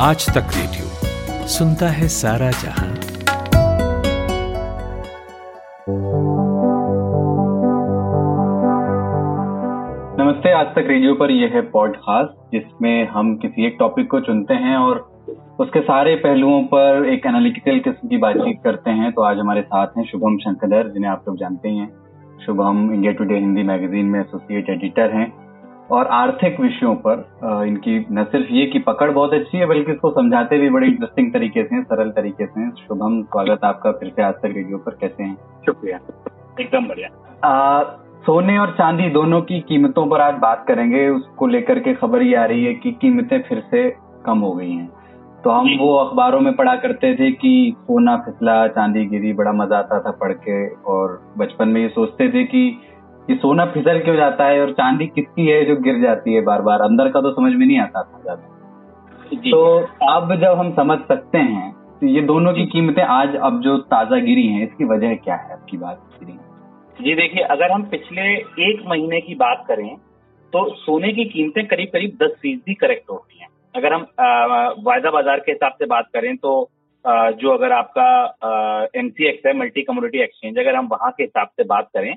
आज तक रेडियो सुनता है सारा जहाँ। नमस्ते, आज तक रेडियो पर यह है पॉडकास्ट, जिसमें हम किसी एक टॉपिक को चुनते हैं और उसके सारे पहलुओं पर एक एनालिटिकल किस्म की बातचीत करते हैं। तो आज हमारे साथ हैं शुभम शंकर जिन्हें आप लोग जानते हैं Shubham India Today Hindi magazine में एसोसिएट एडिटर हैं। और आर्थिक विषयों पर इनकी न सिर्फ़ ये कि पकड़ बहुत अच्छी है बल्कि इसको समझाते भी बड़े इंटरेस्टिंग तरीके से सरल तरीके से शुभम स्वागत आपका फिर से आज तक रेडियो पर। कैसे हैं? शुक्रिया। एकदम बढ़िया। सोने और चांदी दोनों की कीमतों पर आज बात करेंगे। उसको लेकर के खबर ये आ रही है कि कीमतें फिर से कम हो गई हैं। तो हम वो अखबारों में पढ़ा करते थे कि सोना फिसला चांदी गिरी बड़ा मज़ा आता था पढ़ के। और बचपन में ये सोचते थे कि ये सोना फिसल क्यों जाता है और चांदी किसकी है जो गिर जाती है बार बार अंदर का तो समझ में नहीं आता था ज़्यादा। तो अब जब हम समझ सकते हैं तो ये दोनों की कीमतें आज अब जो ताज़ा गिरी हैं इसकी वजह क्या है आपकी बात जी देखिए अगर हम पिछले एक महीने की बात करें तो सोने की कीमतें करीब करीब दस फ़ीसदी करेक्ट होती हैं। अगर हम वायदा बाज़ार के हिसाब से बात करें तो आ, जो अगर आपका एमसीएक्स है मल्टी कम्युनिटी एक्सचेंज अगर हम वहाँ के हिसाब से बात करें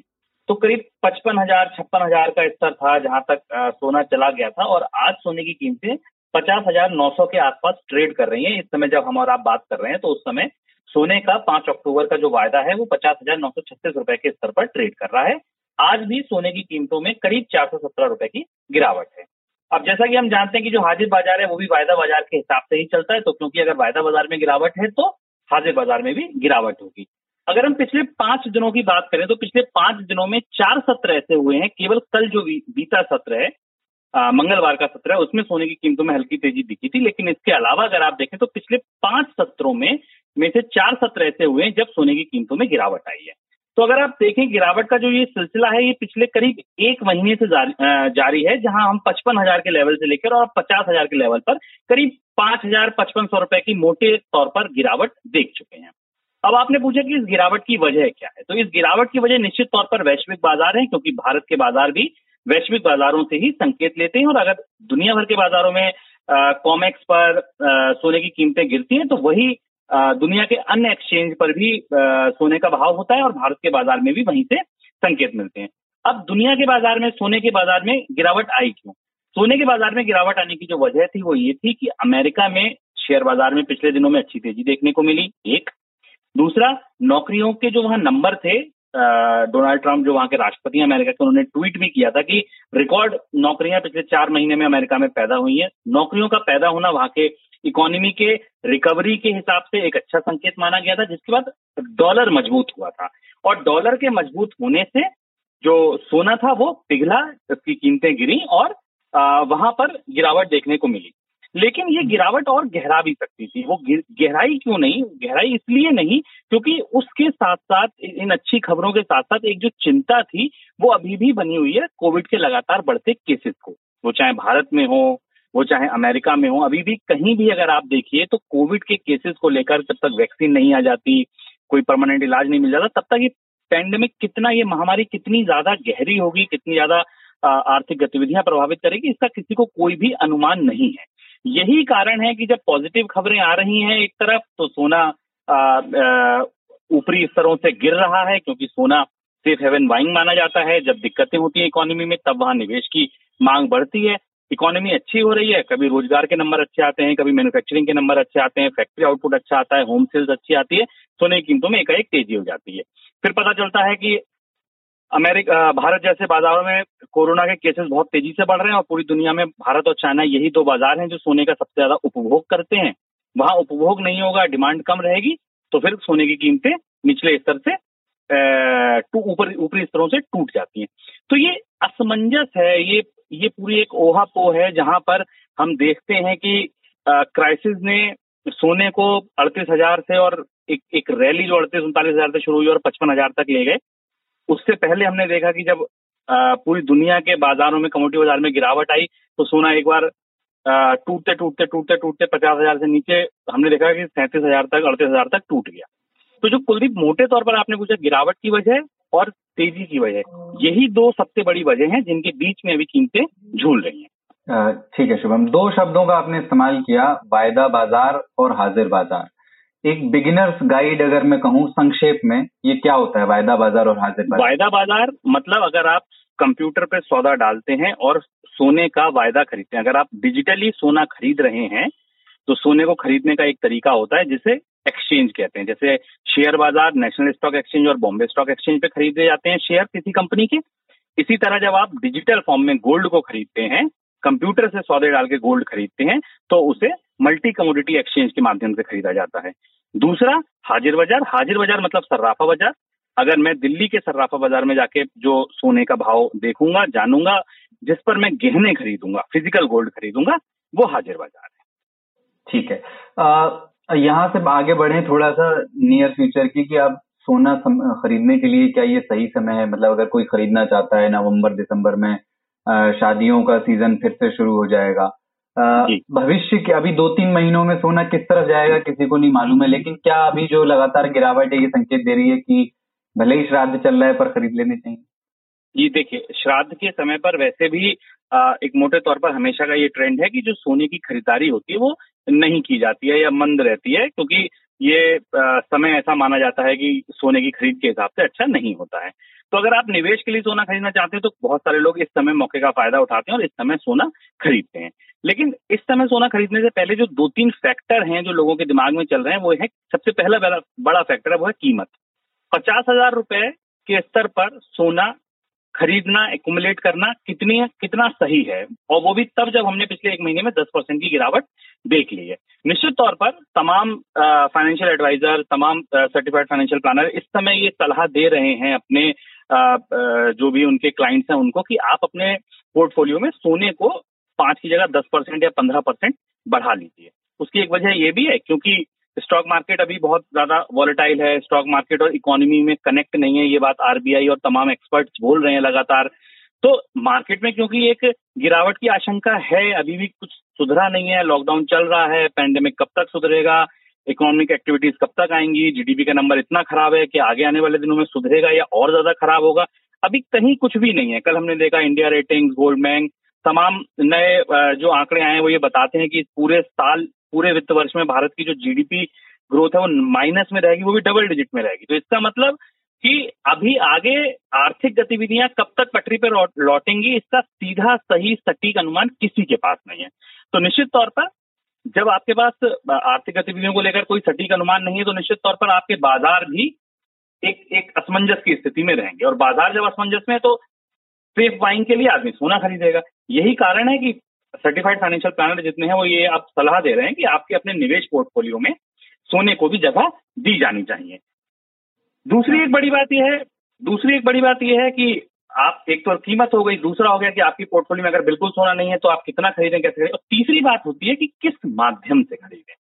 तो करीब पचपन हज़ार, छप्पन हज़ार का स्तर था जहाँ तक सोना चला गया था और आज सोने की कीमतें पचास हज़ार नौ सौ के आसपास ट्रेड कर रही हैं। इस समय जब हम और आप बात कर रहे हैं तो उस समय सोने का पाँच अक्टूबर का जो वायदा है, वो पचास हज़ार नौ सौ छत्तीस रुपए के स्तर पर ट्रेड कर रहा है। आज भी सोने की कीमतों में करीब चार सौ सत्रह रुपए की गिरावट है। अब जैसा कि हम जानते हैं कि जो हाजिर बाज़ार है, वो भी वायदा बाज़ार के हिसाब से ही चलता है तो क्योंकि अगर वायदा बाज़ार में गिरावट है तो हाजिर बाज़ार में भी गिरावट होगी। अगर हम पिछले पाँच दिनों की बात करें तो पिछले पाँच दिनों में चार सत्र ऐसे हुए हैं। केवल कल जो बीता सत्र है मंगलवार का सत्र है उसमें सोने की कीमतों में हल्की तेज़ी दिखी थी लेकिन इसके अलावा अगर आप देखें तो पिछले पाँच सत्रों में में से चार सत्र ऐसे हुए हैं जब सोने की कीमतों में गिरावट आई है। तो अगर आप देखें गिरावट का जो ये सिलसिला है ये पिछले करीब एक महीने से जारी, जारी है जहाँ हम पचपन हज़ार के लेवल से लेकर और पचास हज़ार के लेवल पर करीब पाँच हज़ार पचपन सौ रुपए की मोटे तौर पर गिरावट देख चुके हैं। अब आपने पूछा कि इस गिरावट की वजह क्या है? तो इस गिरावट की वजह निश्चित तौर पर वैश्विक बाज़ार है क्योंकि भारत के बाज़ार भी वैश्विक बाजारों से ही संकेत लेते हैं और अगर दुनिया भर के बाजारों में कॉमेक्स पर आ, सोने की कीमतें गिरती हैं तो वही आ, दुनिया के अन्य एक्सचेंज पर भी आ, सोने का भाव होता है और भारत के बाज़ार में भी वहीं से संकेत मिलते हैं। अब दुनिया के बाज़ार में सोने के बाज़ार में गिरावट आई क्यों? सोने के बाज़ार में गिरावट आने की जो वजह थी वो ये थी कि अमेरिका में शेयर बाज़ार में पिछले दिनों में अच्छी तेज़ी देखने को मिली। एक दूसरा, नौकरियों के जो वहाँ नंबर थे डोनाल्ड ट्रंप जो वहाँ के राष्ट्रपति हैं अमेरिका के, उन्होंने ट्वीट भी किया था कि रिकॉर्ड नौकरियाँ पिछले चार महीने में अमेरिका में पैदा हुई हैं। नौकरियों का पैदा होना वहाँ के इकोनॉमी के रिकवरी के हिसाब से एक अच्छा संकेत माना गया था, जिसके बाद डॉलर मज़बूत हुआ था। और डॉलर के मज़बूत होने से जो सोना था, वो पिघला, उसकी कीमतें गिरी और वहाँ पर गिरावट देखने को मिली। लेकिन ये गिरावट और गहरा भी सकती थी। वो गहराई क्यों नहीं? गहराई इसलिए नहीं क्योंकि उसके साथ साथ इन अच्छी खबरों के साथ साथ एक जो चिंता थी, वो अभी भी बनी हुई है कोविड के लगातार बढ़ते केसेस को। वो चाहे भारत में हो, वो चाहे अमेरिका में हो, अभी भी कहीं भी अगर आप देखिए तो कोविड के केसेस को लेकर जब तक वैक्सीन नहीं आ जाती, कोई परमानेंट इलाज नहीं मिल जाता, तब तक ये पैंडेमिक कितना, ये महामारी कितनी ज़्यादा गहरी होगी, कितनी ज़्यादा आर्थिक गतिविधियाँ प्रभावित करेगी, इसका किसी को कोई भी अनुमान नहीं है। यही कारण है कि जब पॉजिटिव खबरें आ रही हैं एक तरफ़ तो सोना ऊपरी स्तरों से गिर रहा है, क्योंकि सोना सेफ़ हेवन बाइंग माना जाता है। जब दिक्कतें होती हैं इकोनॉमी में, तब वहाँ निवेश की मांग बढ़ती है। इकोनॉमी अच्छी हो रही है, कभी रोज़गार के नंबर अच्छे आते हैं, कभी मैन्युफैक्चरिंग के नंबर अच्छे आते हैं फैक्ट्री आउटपुट अच्छा आता है होम सेल्स अच्छी आती है, सोने की कीमतों में एकाएक तेज़ी हो जाती है। फिर पता चलता है कि अमेरिका, भारत जैसे बाजारों में कोरोना के केसेस बहुत तेज़ी से बढ़ रहे हैं और पूरी दुनिया में भारत और चाइना यही दो बाज़ार हैं जो सोने का सबसे ज़्यादा उपभोग करते हैं। वहाँ उपभोग नहीं होगा, डिमांड कम रहेगी तो फिर सोने की कीमतें निचले स्तर से ऊपर, ऊपरी स्तरों से टूट जाती हैं। तो ये असमंजस है, ये ये पूरी एक ओहा पो है जहाँ पर हम देखते हैं कि क्राइसिस ने सोने को अड़तीस हज़ार से और एक एक रैली जो अड़तीस, उनतालीस हज़ार से शुरू हुई और पचपन हज़ार तक ले गए। उससे पहले हमने देखा कि जब पूरी दुनिया के बाजारों में कमोडिटी बाज़ार में गिरावट आई तो सोना एक बार टूटते टूटते टूटते टूटते पचास हज़ार से नीचे हमने देखा कि सैंतीस हज़ार तक, अड़तीस हज़ार तक टूट गया। तो जो कुलदीप, मोटे तौर पर आपने पूछा, गिरावट की वजह और तेज़ी की वजह, यही दो सबसे बड़ी वजह हैं जिनके बीच में अभी कीमतें झूल रही हैं। ठीक है, शुभम। दो शब्दों का आपने इस्तेमाल किया, वायदा बाज़ार और हाजिर बाज़ार। एक बिगिनर्स गाइड अगर मैं कहूँ संक्षेप में, ये क्या होता है, वायदा बाज़ार और हाजिर बाज़ार? वायदा बाज़ार मतलब अगर आप कंप्यूटर पे सौदा डालते हैं और सोने का वायदा खरीदते हैं, अगर आप डिजिटली सोना खरीद रहे हैं तो सोने को खरीदने का एक तरीका होता है जिसे एक्सचेंज कहते हैं। जैसे शेयर बाज़ार नेशनल स्टॉक एक्सचेंज और बॉम्बे स्टॉक एक्सचेंज पे खरीदे जाते हैं शेयर किसी कंपनी के। इसी तरह जब आप डिजिटल फॉर्म में गोल्ड को खरीदते हैं कंप्यूटर से सौदे डाल के गोल्ड खरीदते हैं तो उसे मल्टी कमोडिटी एक्सचेंज के माध्यम से खरीदा जाता है। दूसरा हाजिर बाज़ार। हाजिर बाज़ार मतलब सर्राफा बाज़ार। अगर मैं दिल्ली के सर्राफा बाज़ार में जाके जो सोने का भाव देखूँगा जानूँगा जिस पर मैं गहने खरीदूँगा फ़िज़िकल गोल्ड खरीदूँगा वो हाजिर बाज़ार है। ठीक है। यहाँ से आगे बढ़े थोड़ा सा नियर फ्यूचर की कि आप सोना सम, खरीदने के लिए क्या ये सही समय है? मतलब अगर कोई खरीदना चाहता है नवंबर दिसंबर में शादियों का सीज़न फिर से शुरू हो जाएगा। भविष्य के अभी दो तीन महीनों में सोना किस तरफ़ जाएगा किसी को नहीं मालूम है लेकिन क्या अभी जो लगातार गिरावट है ये संकेत दे रही है कि भले ही श्राद्ध चल रहा है पर खरीद लेने चाहिए? जी देखिए श्राद्ध के समय पर वैसे भी आ, एक मोटे तौर पर हमेशा का ये ट्रेंड है कि जो सोने की खरीदारी होती है वो नहीं की जाती है या मंद रहती है क्योंकि ये आ, समय ऐसा माना जाता है कि सोने की खरीद के हिसाब से अच्छा नहीं होता है। तो अगर आप निवेश के लिए सोना खरीदना चाहते हैं तो बहुत सारे लोग इस समय मौके का फ़ायदा उठाते हैं और इस समय सोना खरीदते हैं। लेकिन इस समय सोना खरीदने से पहले जो दो तीन फैक्टर हैं जो लोगों के दिमाग में चल रहे हैं वो है सबसे पहला बड़ा फैक्टर है वो है कीमत। पचास हज़ार रुपए के स्तर पर सोना खरीदना एकुमुलेट करना कितनी है कितना सही है? और वो भी तब जब हमने पिछले एक महीने में दस परसेंट की गिरावट देख ली है। निश्चित तौर पर तमाम फाइनेंशियल एडवाइजर तमाम सर्टिफाइड फाइनेंशियल प्लानर इस समय ये सलाह दे रहे हैं अपने आ, जो भी उनके क्लाइंट्स हैं उनको कि आप अपने पोर्टफोलियो में सोने को पाँच की जगह दस परसेंट या पंद्रह परसेंट बढ़ा लीजिए। उसकी एक वजह ये भी है क्योंकि स्टॉक मार्केट अभी बहुत ज़्यादा वॉलेटाइल है स्टॉक मार्केट और इकोनॉमी में कनेक्ट नहीं है, ये बात आरबीआई और तमाम एक्सपर्ट्स बोल रहे हैं लगातार। तो मार्केट में क्योंकि एक गिरावट की आशंका है, अभी भी कुछ सुधरा नहीं है लॉकडाउन चल रहा है पैंडेमिक कब तक सुधरेगा इकोनॉमिक एक्टिविटीज़ कब तक आएँगी जीडीपी का नंबर इतना खराब है कि आगे आने वाले दिनों में सुधरेगा या और ज़्यादा खराब होगा, अभी कहीं कुछ भी नहीं है। कल हमने देखा इंडिया रेटिंग्स गोल्ड बैंक तमाम नए जो आंकड़े आए हैं वो ये बताते हैं कि पूरे साल, पूरे वित्त वर्ष में भारत की जो जीडीपी ग्रोथ है वो माइनस में रहेगी, वो भी डबल डिजिट में रहेगी। तो इसका मतलब कि अभी आगे आर्थिक गतिविधियाँ कब तक पटरी पर लौटेंगी, इसका सीधा सही सटीक अनुमान किसी के पास नहीं है। तो निश्चित तौर पर जब आपके पास आर्थिक गतिविधियों को लेकर कोई सटीक अनुमान नहीं है तो निश्चित तौर पर आपके बाज़ार भी एक एक असमंजस की स्थिति में रहेंगे। और बाज़ार जब असमंजस में है तो सेफ़ बाइंग के लिए आदमी सोना खरीदेगा। यही कारण है कि सर्टिफाइड फाइनेंशियल प्लानर जितने हैं, वो ये आप सलाह दे रहे हैं कि आपके अपने निवेश पोर्टफोलियो में सोने को भी जगह दी जानी चाहिए। दूसरी एक बड़ी बात यह है, दूसरी एक बड़ी बात यह है कि आप, एक तो कीमत हो गई, दूसरा हो गया कि आपकी पोर्टफोलियो में अगर बिल्कुल सोना नहीं है तो आप कितना खरीदें, कैसे खरीदें? और तीसरी बात होती है कि किस माध्यम से खरीदें?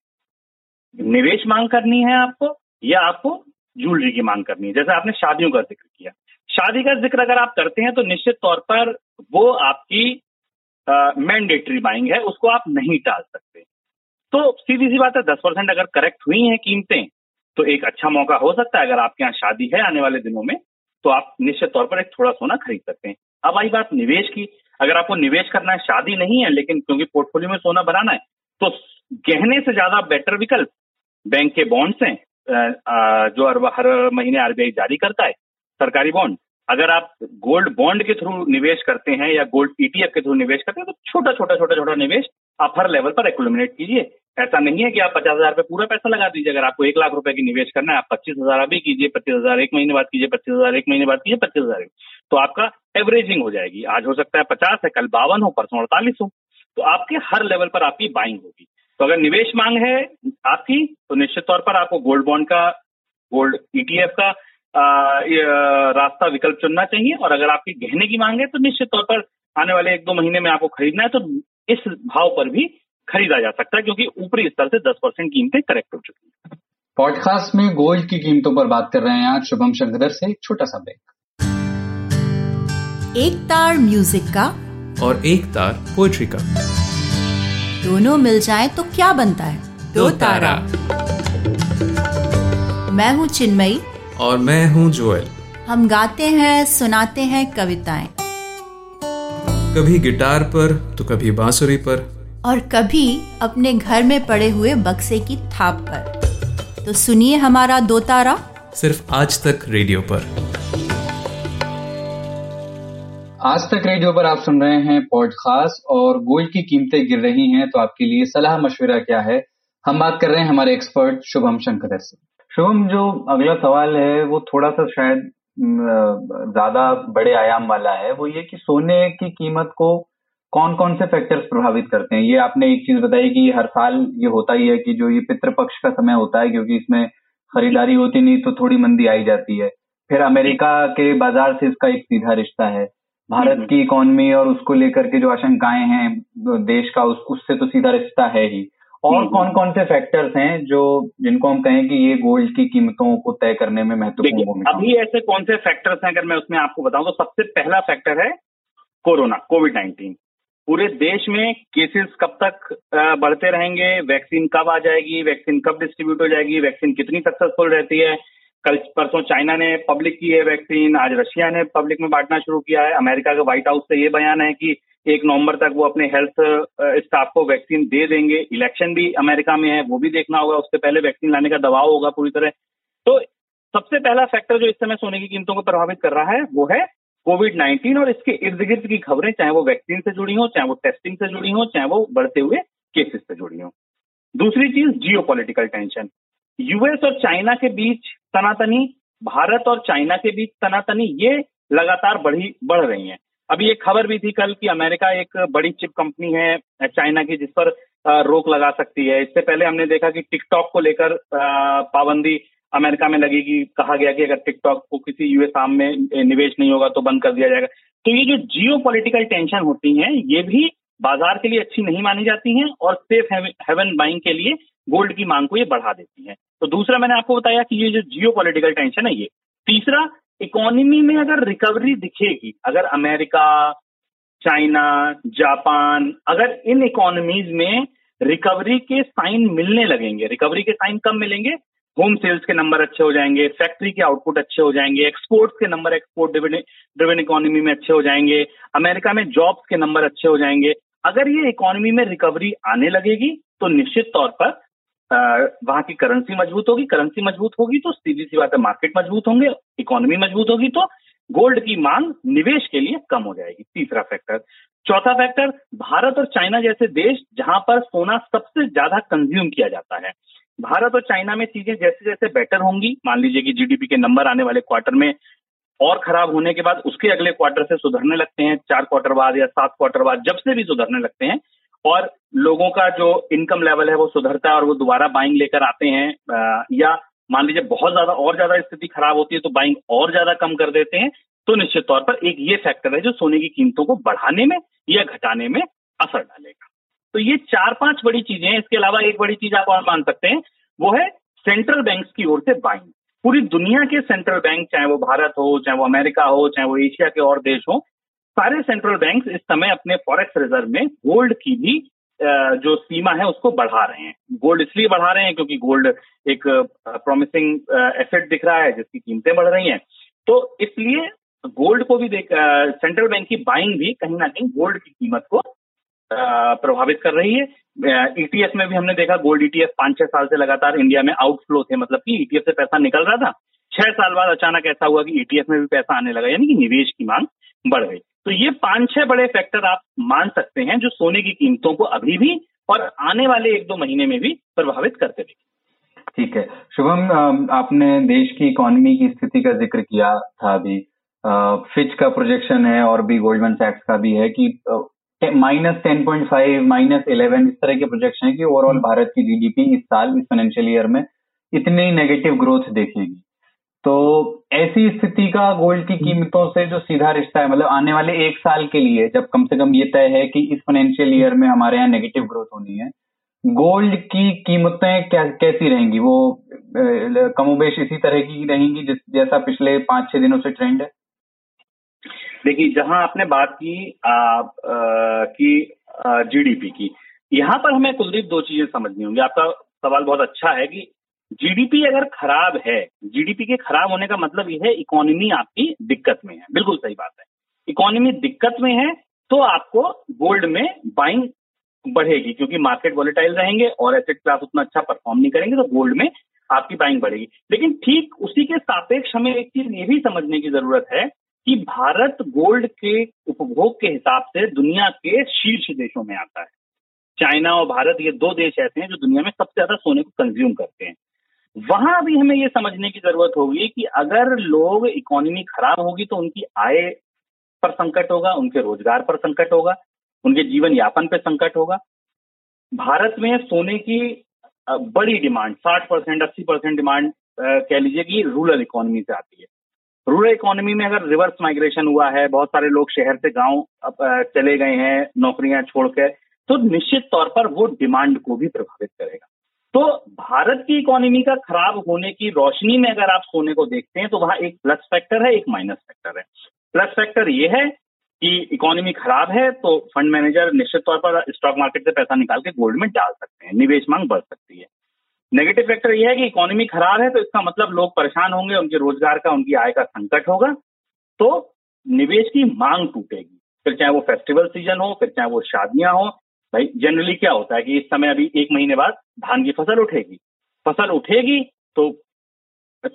निवेश मांग करनी है आपको या आपको ज्वेलरी की मांग करनी है? जैसे आपने शादियों का ज़िक्र किया। शादी का ज़िक्र अगर आप करते हैं तो निश्चित तौर पर वो आपकी मैंडेटरी बाइंग है, उसको आप नहीं टाल सकते। तो सीधी सी बात है, दस परसेंट अगर करेक्ट हुई हैं कीमतें तो एक अच्छा मौका हो सकता है। अगर आपके यहाँ शादी है आने वाले दिनों में तो आप निश्चित तौर पर एक थोड़ा सोना खरीद सकते हैं। अब आई बात निवेश की। अगर आपको निवेश करना है, शादी नहीं है, लेकिन क्योंकि पोर्टफोलियो में सोना बनाना है तो गहने से ज़्यादा बेटर विकल्प बैंक के बॉन्ड्स हैं। जो हर महीने आरबीआई जारी करता है, सरकारी बॉन्ड अगर आप गोल्ड बॉन्ड के थ्रू निवेश करते हैं या गोल्ड ईटीएफ के थ्रू निवेश करते हैं तो छोटा छोटा छोटा छोटा निवेश आप हर लेवल पर एक्लुमिनेट कीजिए। ऐसा नहीं है कि आप पचास हज़ार पूरा पैसा लगा दीजिए। अगर आपको एक लाख रुपए की निवेश करना है, आप पच्चीस हज़ार अभी कीजिए, पच्चीस हज़ार एक महीने बाद कीजिए, पच्चीस हज़ार एक महीने बाद कीजिए, पच्चीस हज़ार तो आपका एवरेजिंग हो जाएगी। आज हो सकता है पचास है, कल बावन हो, परसों अड़तालीस हो। तो आपके हर लेवल पर आपकी बाइंग होगी। तो अगर निवेश मांग है आपकी तो निश्चित तौर पर आपको गोल्ड बॉन्ड का, गोल्ड ईटीएफ का रास्ता विकल्प चुनना चाहिए और अगर आपकी गहने की मांग है तो निश्चित तौर पर आने वाले एक दो महीने में आपको खरीदना है तो इस भाव पर भी खरीदा जा सकता है क्योंकि ऊपरी स्तर से दस परसेंट कीमतें करेक्ट हो चुकी हैं। पॉडकास्ट में गोल्ड की कीमतों पर बात कर रहे हैं आज शुभम शंकर से एक छोटा सा ब्रेक। एक तार म्यूज़िक का और एक तार पोएट्री का। दोनों मिल जाए तो क्या बनता है? दो तारा। मैं हूँ चिन्मयी और मैं हूँ जोएल। हम गाते हैं सुनाते हैं कविताएँ। कभी गिटार पर तो कभी बांसुरी पर। और कभी अपने घर में पड़े हुए बक्से की थाप पर। तो सुनिए हमारा दो तारा। सिर्फ़ आज तक रेडियो पर। आज तक रेडियो पर आप सुन रहे हैं पॉडकास्ट और गोल्ड की कीमतें गिर रही हैं तो आपके लिए सलाह मशवरा क्या है? हम बात कर रहे हैं हमारे एक्सपर्ट शुभम शंकर से। शुभम जो अगला सवाल है वो थोड़ा सा शायद ज़्यादा बड़े आयाम वाला है। वो ये कि सोने की कीमत को कौन कौन से फैक्टर्स प्रभावित करते हैं? ये आपने एक चीज़ बताई कि हर साल ये होता ही है कि जो ये पितृपक्ष का समय होता है क्योंकि इसमें खरीदारी होती नहीं तो थोड़ी मंदी आई जाती है। फिर अमेरिका के बाज़ार से इसका एक सीधा रिश्ता है। भारत हम्म। की इकोनॉमी और उसको लेकर के जो आशंकाएँ हैं देश का उस, उससे तो सीधा रिश्ता है ही। और हम्म, कौन। कौन से फैक्टर्स हैं जो जिनको हम कहें कि ये गोल्ड की कीमतों को तय करने में महत्वपूर्ण भूमिका अभी ऐसे कौन से फैक्टर्स हैं अगर मैं उसमें आपको बताऊँ तो सबसे पहला फैक्टर है कोरोना कोविड नाइन्टीन पूरे देश में केसेस कब तक बढ़ते रहेंगे? वैक्सीन कब आ जाएगी? वैक्सीन कब डिस्ट्रीब्यूट हो जाएगी? वैक्सीन कितनी सक्सेसफुल रहती है? कल परसों चाइना ने पब्लिक की है वैक्सीन आज रशिया ने पब्लिक में बांटना शुरू किया है। अमेरिका के व्हाइट हाउस से ये बयान है कि एक नवंबर तक वो अपने हेल्थ स्टाफ को वैक्सीन दे देंगे। इलेक्शन भी अमेरिका में है, वो भी देखना होगा। उससे पहले वैक्सीन लाने का दबाव होगा पूरी तरह। तो सबसे पहला फैक्टर जो इस समय सोने की कीमतों को प्रभावित कर रहा है, वो है कोविड नाइन्टीन और इसके इर्द गिर्द की खबरें, चाहे वो वैक्सीन से जुड़ी हो, चाहे वो टेस्टिंग से जुड़ी हो, चाहे वो बढ़ते हुए केसेस से जुड़ी हो। दूसरी चीज़ जियो टेंशन यूएस और चाइना के बीच तनातनी, भारत और चाइना के बीच तनातनी, ये लगातार बढ़ी, बढ़ रही है। अभी एक खबर भी थी कल कि अमेरिका एक बड़ी चिप कंपनी है, चाइना की, जिस पर रोक लगा सकती है। इससे पहले हमने देखा कि टिकटॉक को लेकर पाबंदी अमेरिका में लगेगी। कहा गया कि अगर टिकटॉक को किसी यूएस आर्म में निवेश नहीं होगा तो बंद कर दिया जाएगा। तो ये जो जियो पॉलिटिकल टेंशन होती है, ये भी बाज़ार के लिए अच्छी नहीं मानी जाती हैं और सेफ़ हेवन बाइंग के लिए गोल्ड की मांग को ये बढ़ा देती है। तो दूसरा मैंने आपको बताया कि ये जो जियो पॉलिटिकल टेंशन है, ये। तीसरा इकोनॉमी में अगर रिकवरी दिखेगी, अगर अमेरिका, चाइना, जापान, अगर इन इकोनॉमीज में रिकवरी के साइन मिलने लगेंगे, रिकवरी के साइन कब मिलेंगे, होम सेल्स के नंबर अच्छे हो जाएँगे, फैक्ट्री के आउटपुट अच्छे हो जाएँगे, एक्सपोर्ट्स के नंबर एक्सपोर्ट ड्रिवन इकोनॉमी में अच्छे हो जाएँगे, अमेरिका में जॉब्स के नंबर अच्छे हो जाएँगे। अगर ये इकोनॉमी में रिकवरी आने लगेगी तो निश्चित तौर पर वहाँ की करेंसी मज़बूत होगी करेंसी मज़बूत होगी तो सीधी सी बात है मार्केट मज़बूत होंगे इकोनॉमी मज़बूत होगी तो गोल्ड की मांग निवेश के लिए कम हो जाएगी, तीसरा फैक्टर चौथा फैक्टर भारत और चाइना जैसे देश जहाँ पर सोना सबसे ज़्यादा कंज्यूम किया जाता है। भारत और चाइना में चीज़ें जैसे जैसे बेटर होंगी, मान लीजिए कि जीडीपी के नंबर आने वाले क्वार्टर में और खराब होने के बाद उसके अगले क्वार्टर से सुधरने लगते हैं, चार क्वार्टर बाद या सात क्वार्टर बाद जब से भी सुधरने लगते हैं और लोगों का जो इनकम लेवल है वो सुधरता है और वो दोबारा बाइंग लेकर आते हैं या मान लीजिए बहुत ज़्यादा, और ज़्यादा स्थिति खराब होती है तो बाइंग और ज़्यादा कम कर देते हैं तो निश्चित तौर पर एक ये फैक्टर है जो सोने की कीमतों को बढ़ाने में या घटाने में असर डालेगा। तो ये चार पाँच बड़ी चीज़ें हैं, इसके अलावा एक बड़ी चीज़ आप और मान सकते हैं, वो है सेंट्रल बैंक की ओर से बाइंग पूरी दुनिया के सेंट्रल बैंक चाहे वो भारत हो, चाहे वो अमेरिका हो, चाहे वो एशिया के और देश हो सारे सेंट्रल बैंक इस समय अपने फॉरेक्स रिज़र्व में गोल्ड की भी जो सीमा है उसको बढ़ा रहे हैं। गोल्ड इसलिए बढ़ा रहे हैं क्योंकि गोल्ड एक प्रॉमिसिंग एसेट दिख रहा है जिसकी कीमतें बढ़ रही हैं। तो इसलिए गोल्ड को भी देख सेंट्रल बैंक की बाइंग भी कहीं ना कहीं गोल्ड की कीमत को प्रभावित कर रही है। ईटीएफ में भी हमने देखा गोल्ड ईटीएफ पाँच छह साल से लगातार इंडिया में आउटफ्लो थे मतलब कि ईटीएफ से पैसा निकल रहा था। छह साल बाद अचानक ऐसा हुआ कि ईटीएफ में भी पैसा आने लगा, यानी कि निवेश की मांग बढ़ गई। तो ये पाँच छह बड़े फैक्टर आप मान सकते हैं जो सोने की कीमतों को अभी भी और आने वाले एक दो महीने में भी प्रभावित करते रहेंगे ठीक है। शुभम आपने देश की इकोनॉमी की स्थिति का ज़िक्र किया था अभी। फिच का प्रोजेक्शन है और भी गोल्डमैन सैक्स का भी है कि minus ten point five minus eleven इस तरह के प्रोजेक्शन है कि ओवरऑल भारत की जीडीपी इस साल इस फाइनेंशियल ईयर में इतनी नेगेटिव ग्रोथ देखेगी। तो ऐसी स्थिति का गोल्ड की कीमतों से जो सीधा रिश्ता है मतलब आने वाले एक साल के लिए जब कम से कम ये तय है कि इस फाइनेंशियल ईयर में हमारे यहाँ नेगेटिव ग्रोथ होनी है गोल्ड की कीमतें क्या कैसी रहेंगी? वो कमोबेश इसी तरह की रहेंगी जिस जैसा पिछले पाँच छह दिनों से ट्रेंड है? देखिए जहाँ आपने बात की आ, आ, की जीडीपी की यहाँ पर हमें कुलदीप दो चीज़ें समझनी होंगी। आपका सवाल बहुत अच्छा है कि जीडीपी अगर खराब है जीडीपी के खराब होने का मतलब यह है इकोनॉमी आपकी दिक्कत में है। बिल्कुल सही बात है। इकोनॉमी दिक्कत में है तो आपको गोल्ड में बाइंग बढ़ेगी, क्योंकि मार्केट वॉलेटाइल रहेंगे और एसेट क्लास उतना अच्छा परफॉर्म नहीं करेंगे तो गोल्ड में आपकी बाइंग बढ़ेगी। लेकिन ठीक उसी के सापेक्ष हमें एक चीज़ ये भी समझने की ज़रूरत है कि भारत गोल्ड के उपभोग के हिसाब से दुनिया के शीर्ष देशों में आता है। चाइना और भारत ये दो देश ऐसे हैं जो दुनिया में सबसे ज़्यादा सोने को कंज्यूम करते हैं। वहाँ भी हमें ये समझने की ज़रूरत होगी कि अगर लोग इकोनॉमी खराब होगी तो उनकी आय पर संकट होगा, उनके रोज़गार पर संकट होगा, उनके जीवन यापन पर संकट होगा। भारत में सोने की बड़ी डिमांड 60 परसेंट, अस्सी परसेंट डिमांड कह लीजिए कि रूरल इकोनॉमी से आती है। रूरल इकोनॉमी में अगर रिवर्स माइग्रेशन हुआ है, बहुत सारे लोग शहर से गाँव चले गए हैं, नौकरियाँ छोड़कर तो निश्चित तौर पर वो डिमांड को भी प्रभावित करेगा। तो भारत की इकोनॉमी का खराब होने की रोशनी में अगर आप सोने को देखते हैं तो वहाँ एक प्लस फैक्टर है, एक माइनस फैक्टर है। प्लस फैक्टर ये है कि इकोनॉमी खराब है तो फंड मैनेजर निश्चित तौर पर स्टॉक मार्केट से पैसा निकाल के गोल्ड में डाल सकते हैं, निवेश मांग बढ़ सकती है। नेगेटिव फैक्टर यह है कि इकोनॉमी खराब है तो इसका मतलब लोग परेशान होंगे, उनके रोज़गार का, उनकी आय का संकट होगा तो निवेश की मांग टूटेगी। फिर चाहे वो फेस्टिवल सीज़न हो, फिर चाहे वो शादियाँ हो भाई जनरली क्या होता है कि इस समय अभी एक महीने बाद धान की फ़सल उठेगी। फ़सल उठेगी तो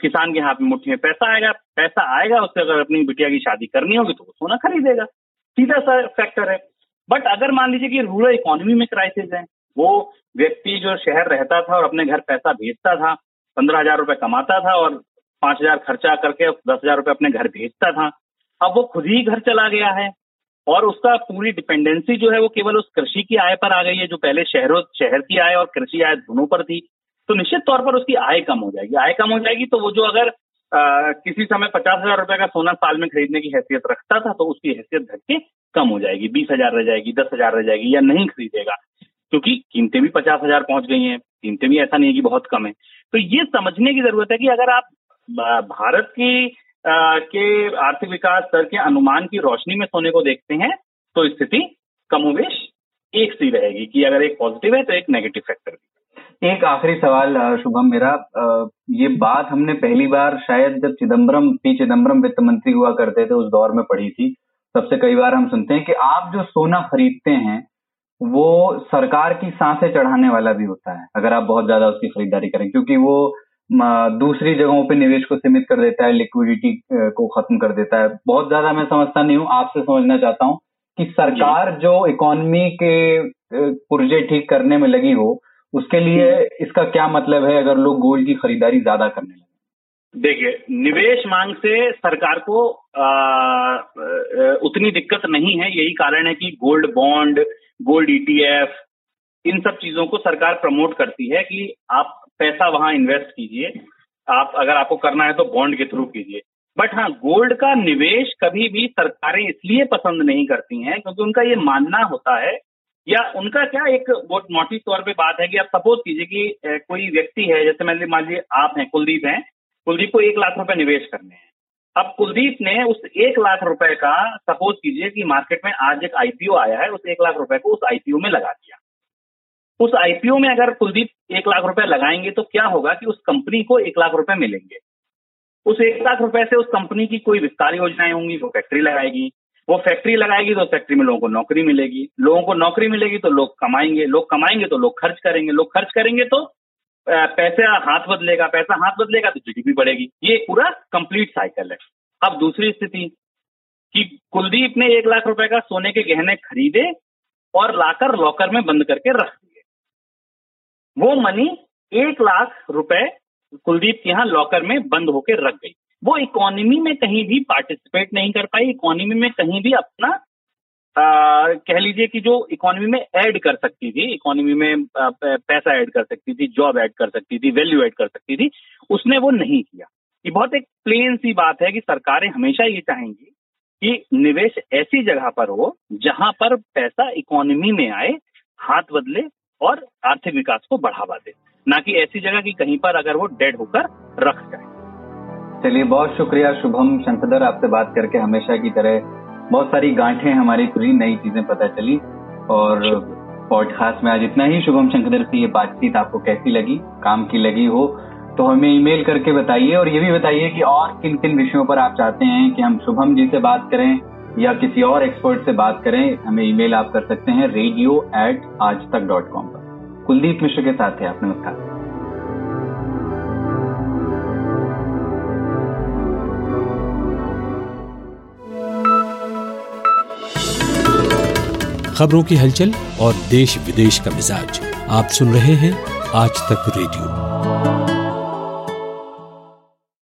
किसान के हाथ में मुट्ठी में पैसा आएगा पैसा आएगा, उससे अगर अपनी बिटिया की शादी करनी होगी तो वो सोना खरीदेगा। सीधा सा फैक्टर है। बट अगर मान लीजिए कि रूरल इकोनॉमी में क्राइसिस है, वो व्यक्ति जो शहर रहता था और अपने घर पैसा भेजता था, पंद्रह हज़ार रुपए कमाता था और पाँच हज़ार खर्चा करके दस हज़ार रुपए अपने घर भेजता था, अब वो खुद ही घर चला गया है। और उसका पूरी डिपेंडेंसी जो है वो केवल उस कृषि की आय पर आ गई है जो पहले शहरों शहर की आय और कृषि आय दोनों पर थी। तो निश्चित तौर पर उसकी आय कम हो जाएगी। आय कम हो जाएगी तो वो जो अगर आ, किसी समय पचास हज़ार रुपए का सोना साल में खरीदने की हैसियत रखता था तो उसकी हैसियत घट के कम हो जाएगी। बीस हज़ार रह जाएगी दस हज़ार रह जाएगी या नहीं खरीदेगा। क्योंकि कीमतें भी पचास हज़ार पहुँच गई हैं कीमतें भी ऐसा नहीं है कि बहुत कम है। तो ये समझने की ज़रूरत है कि अगर आप भारत की के आर्थिक विकास दर के अनुमान की रोशनी में सोने को देखते हैं तो स्थिति कमोवेश एक सी रहेगी कि अगर एक पॉजिटिव है तो एक नेगेटिव फैक्टर भी। एक आखिरी सवाल शुभम, मेरा ये बात हमने पहली बार शायद जब चिदम्बरम पी चिदम्बरम वित्त मंत्री हुआ करते थे, उस दौर में पढ़ी थी सबसे कई बार हम सुनते हैं कि आप जो सोना खरीदते हैं, वो सरकार की साँसें चढ़ाने वाला भी होता है, अगर आप बहुत ज़्यादा उसकी खरीदारी करें, क्योंकि वो दूसरी जगहों पे निवेश को सीमित कर देता है लिक्विडिटी को खत्म कर देता है। बहुत ज़्यादा मैं समझता नहीं हूँ आपसे समझना चाहता हूँ कि सरकार जो। इकोनॉमी के पुर्जे ठीक करने में लगी हो उसके लिए इसका क्या मतलब है अगर लोग गोल्ड की खरीदारी ज़्यादा करने लगे? देखिए निवेश मांग से सरकार को आ, उतनी दिक्कत नहीं है। यही कारण है कि गोल्ड बॉन्ड गोल्ड ईटीएफ इन सब चीज़ों को सरकार प्रमोट करती है कि आप पैसा वहाँ इन्वेस्ट कीजिए। आप, अगर आपको करना है तो बॉन्ड के थ्रू कीजिए। बट हाँ गोल्ड का निवेश कभी भी सरकारें इसलिए पसंद नहीं करती हैं क्योंकि उनका ये मानना होता है। या उनका क्या एक बहुत मोटी तौर पे बात है कि आप सपोज़ कीजिए कि कोई व्यक्ति है, जैसे मान लीजिए आप हैं, कुलदीप हैं। कुलदीप को एक लाख रुपए निवेश करने हैं। अब कुलदीप ने उस एक लाख रुपए का सपोज़ कीजिए कि मार्केट में आज एक आईपीओ आया है, उस एक लाख रुपए को उस आईपीओ में लगा दिया। उस आईपीओ में अगर कुलदीप एक लाख रुपए लगाएँगे तो क्या होगा कि उस कंपनी को एक लाख रुपए मिलेंगे? उस एक लाख रुपए से उस कंपनी की कोई विस्तार योजनाएँ होंगी, वो फैक्ट्री लगाएगी। वो फैक्ट्री लगाएगी तो फैक्ट्री में लोगों को नौकरी मिलेगी। लोगों को नौकरी मिलेगी तो लोग कमाएँगे। लोग कमाएँगे तो लोग खर्च करेंगे। लोग खर्च करेंगे तो पैसा हाथ बदलेगा। पैसा हाथ बदलेगा तो जीडीपी बढ़ेगी। ये पूरा कंप्लीट साइकिल है। अब दूसरी स्थिति कि कुलदीप ने एक लाख रुपए का सोने के गहने खरीदे और लाकर लॉकर में बंद करके रख वो मनी एक लाख रुपए कुलदीप के यहाँ लॉकर में बंद होकर रख गई। वो इकोनॉमी में कहीं भी पार्टिसिपेट नहीं कर पाई इकोनॉमी में कहीं भी अपना आ, कह लीजिए कि जो इकोनॉमी में ऐड कर सकती थी इकोनॉमी में पैसा ऐड कर सकती थी जॉब ऐड कर सकती थी वैल्यू ऐड कर सकती थी उसने वो नहीं किया। ये बहुत एक प्लेन सी बात है कि सरकारें हमेशा ये चाहेंगी कि निवेश ऐसी जगह पर हो जहाँ पर पैसा इकोनॉमी में आए हाथ बदले और आर्थिक विकास को बढ़ावा दे, ना कि ऐसी जगह की कहीं पर अगर वो डेड होकर रख जाए। चलिए, बहुत शुक्रिया, शुभम शंखदर आपसे बात करके हमेशा की तरह। बहुत सारी गांठें हमारी खुली नई चीज़ें पता चली। और पॉडकास्ट में आज इतना ही। शुभम शंकर से ये बातचीत आपको कैसी लगी? काम की लगी हो तो हमें ईमेल करके बताइए। और ये भी बताइए कि और किन किन विषयों पर आप चाहते हैं कि हम शुभम जी से बात करें। या किसी और एक्सपर्ट से बात करें, हमें ईमेल आप कर सकते हैं रेडियो एट आज तक डॉट कॉम पर। कुलदीप मिश्र के साथ थे आप, नमस्कार। खबरों की हलचल और देश विदेश का मिजाज, आप सुन रहे हैं आज तक रेडियो।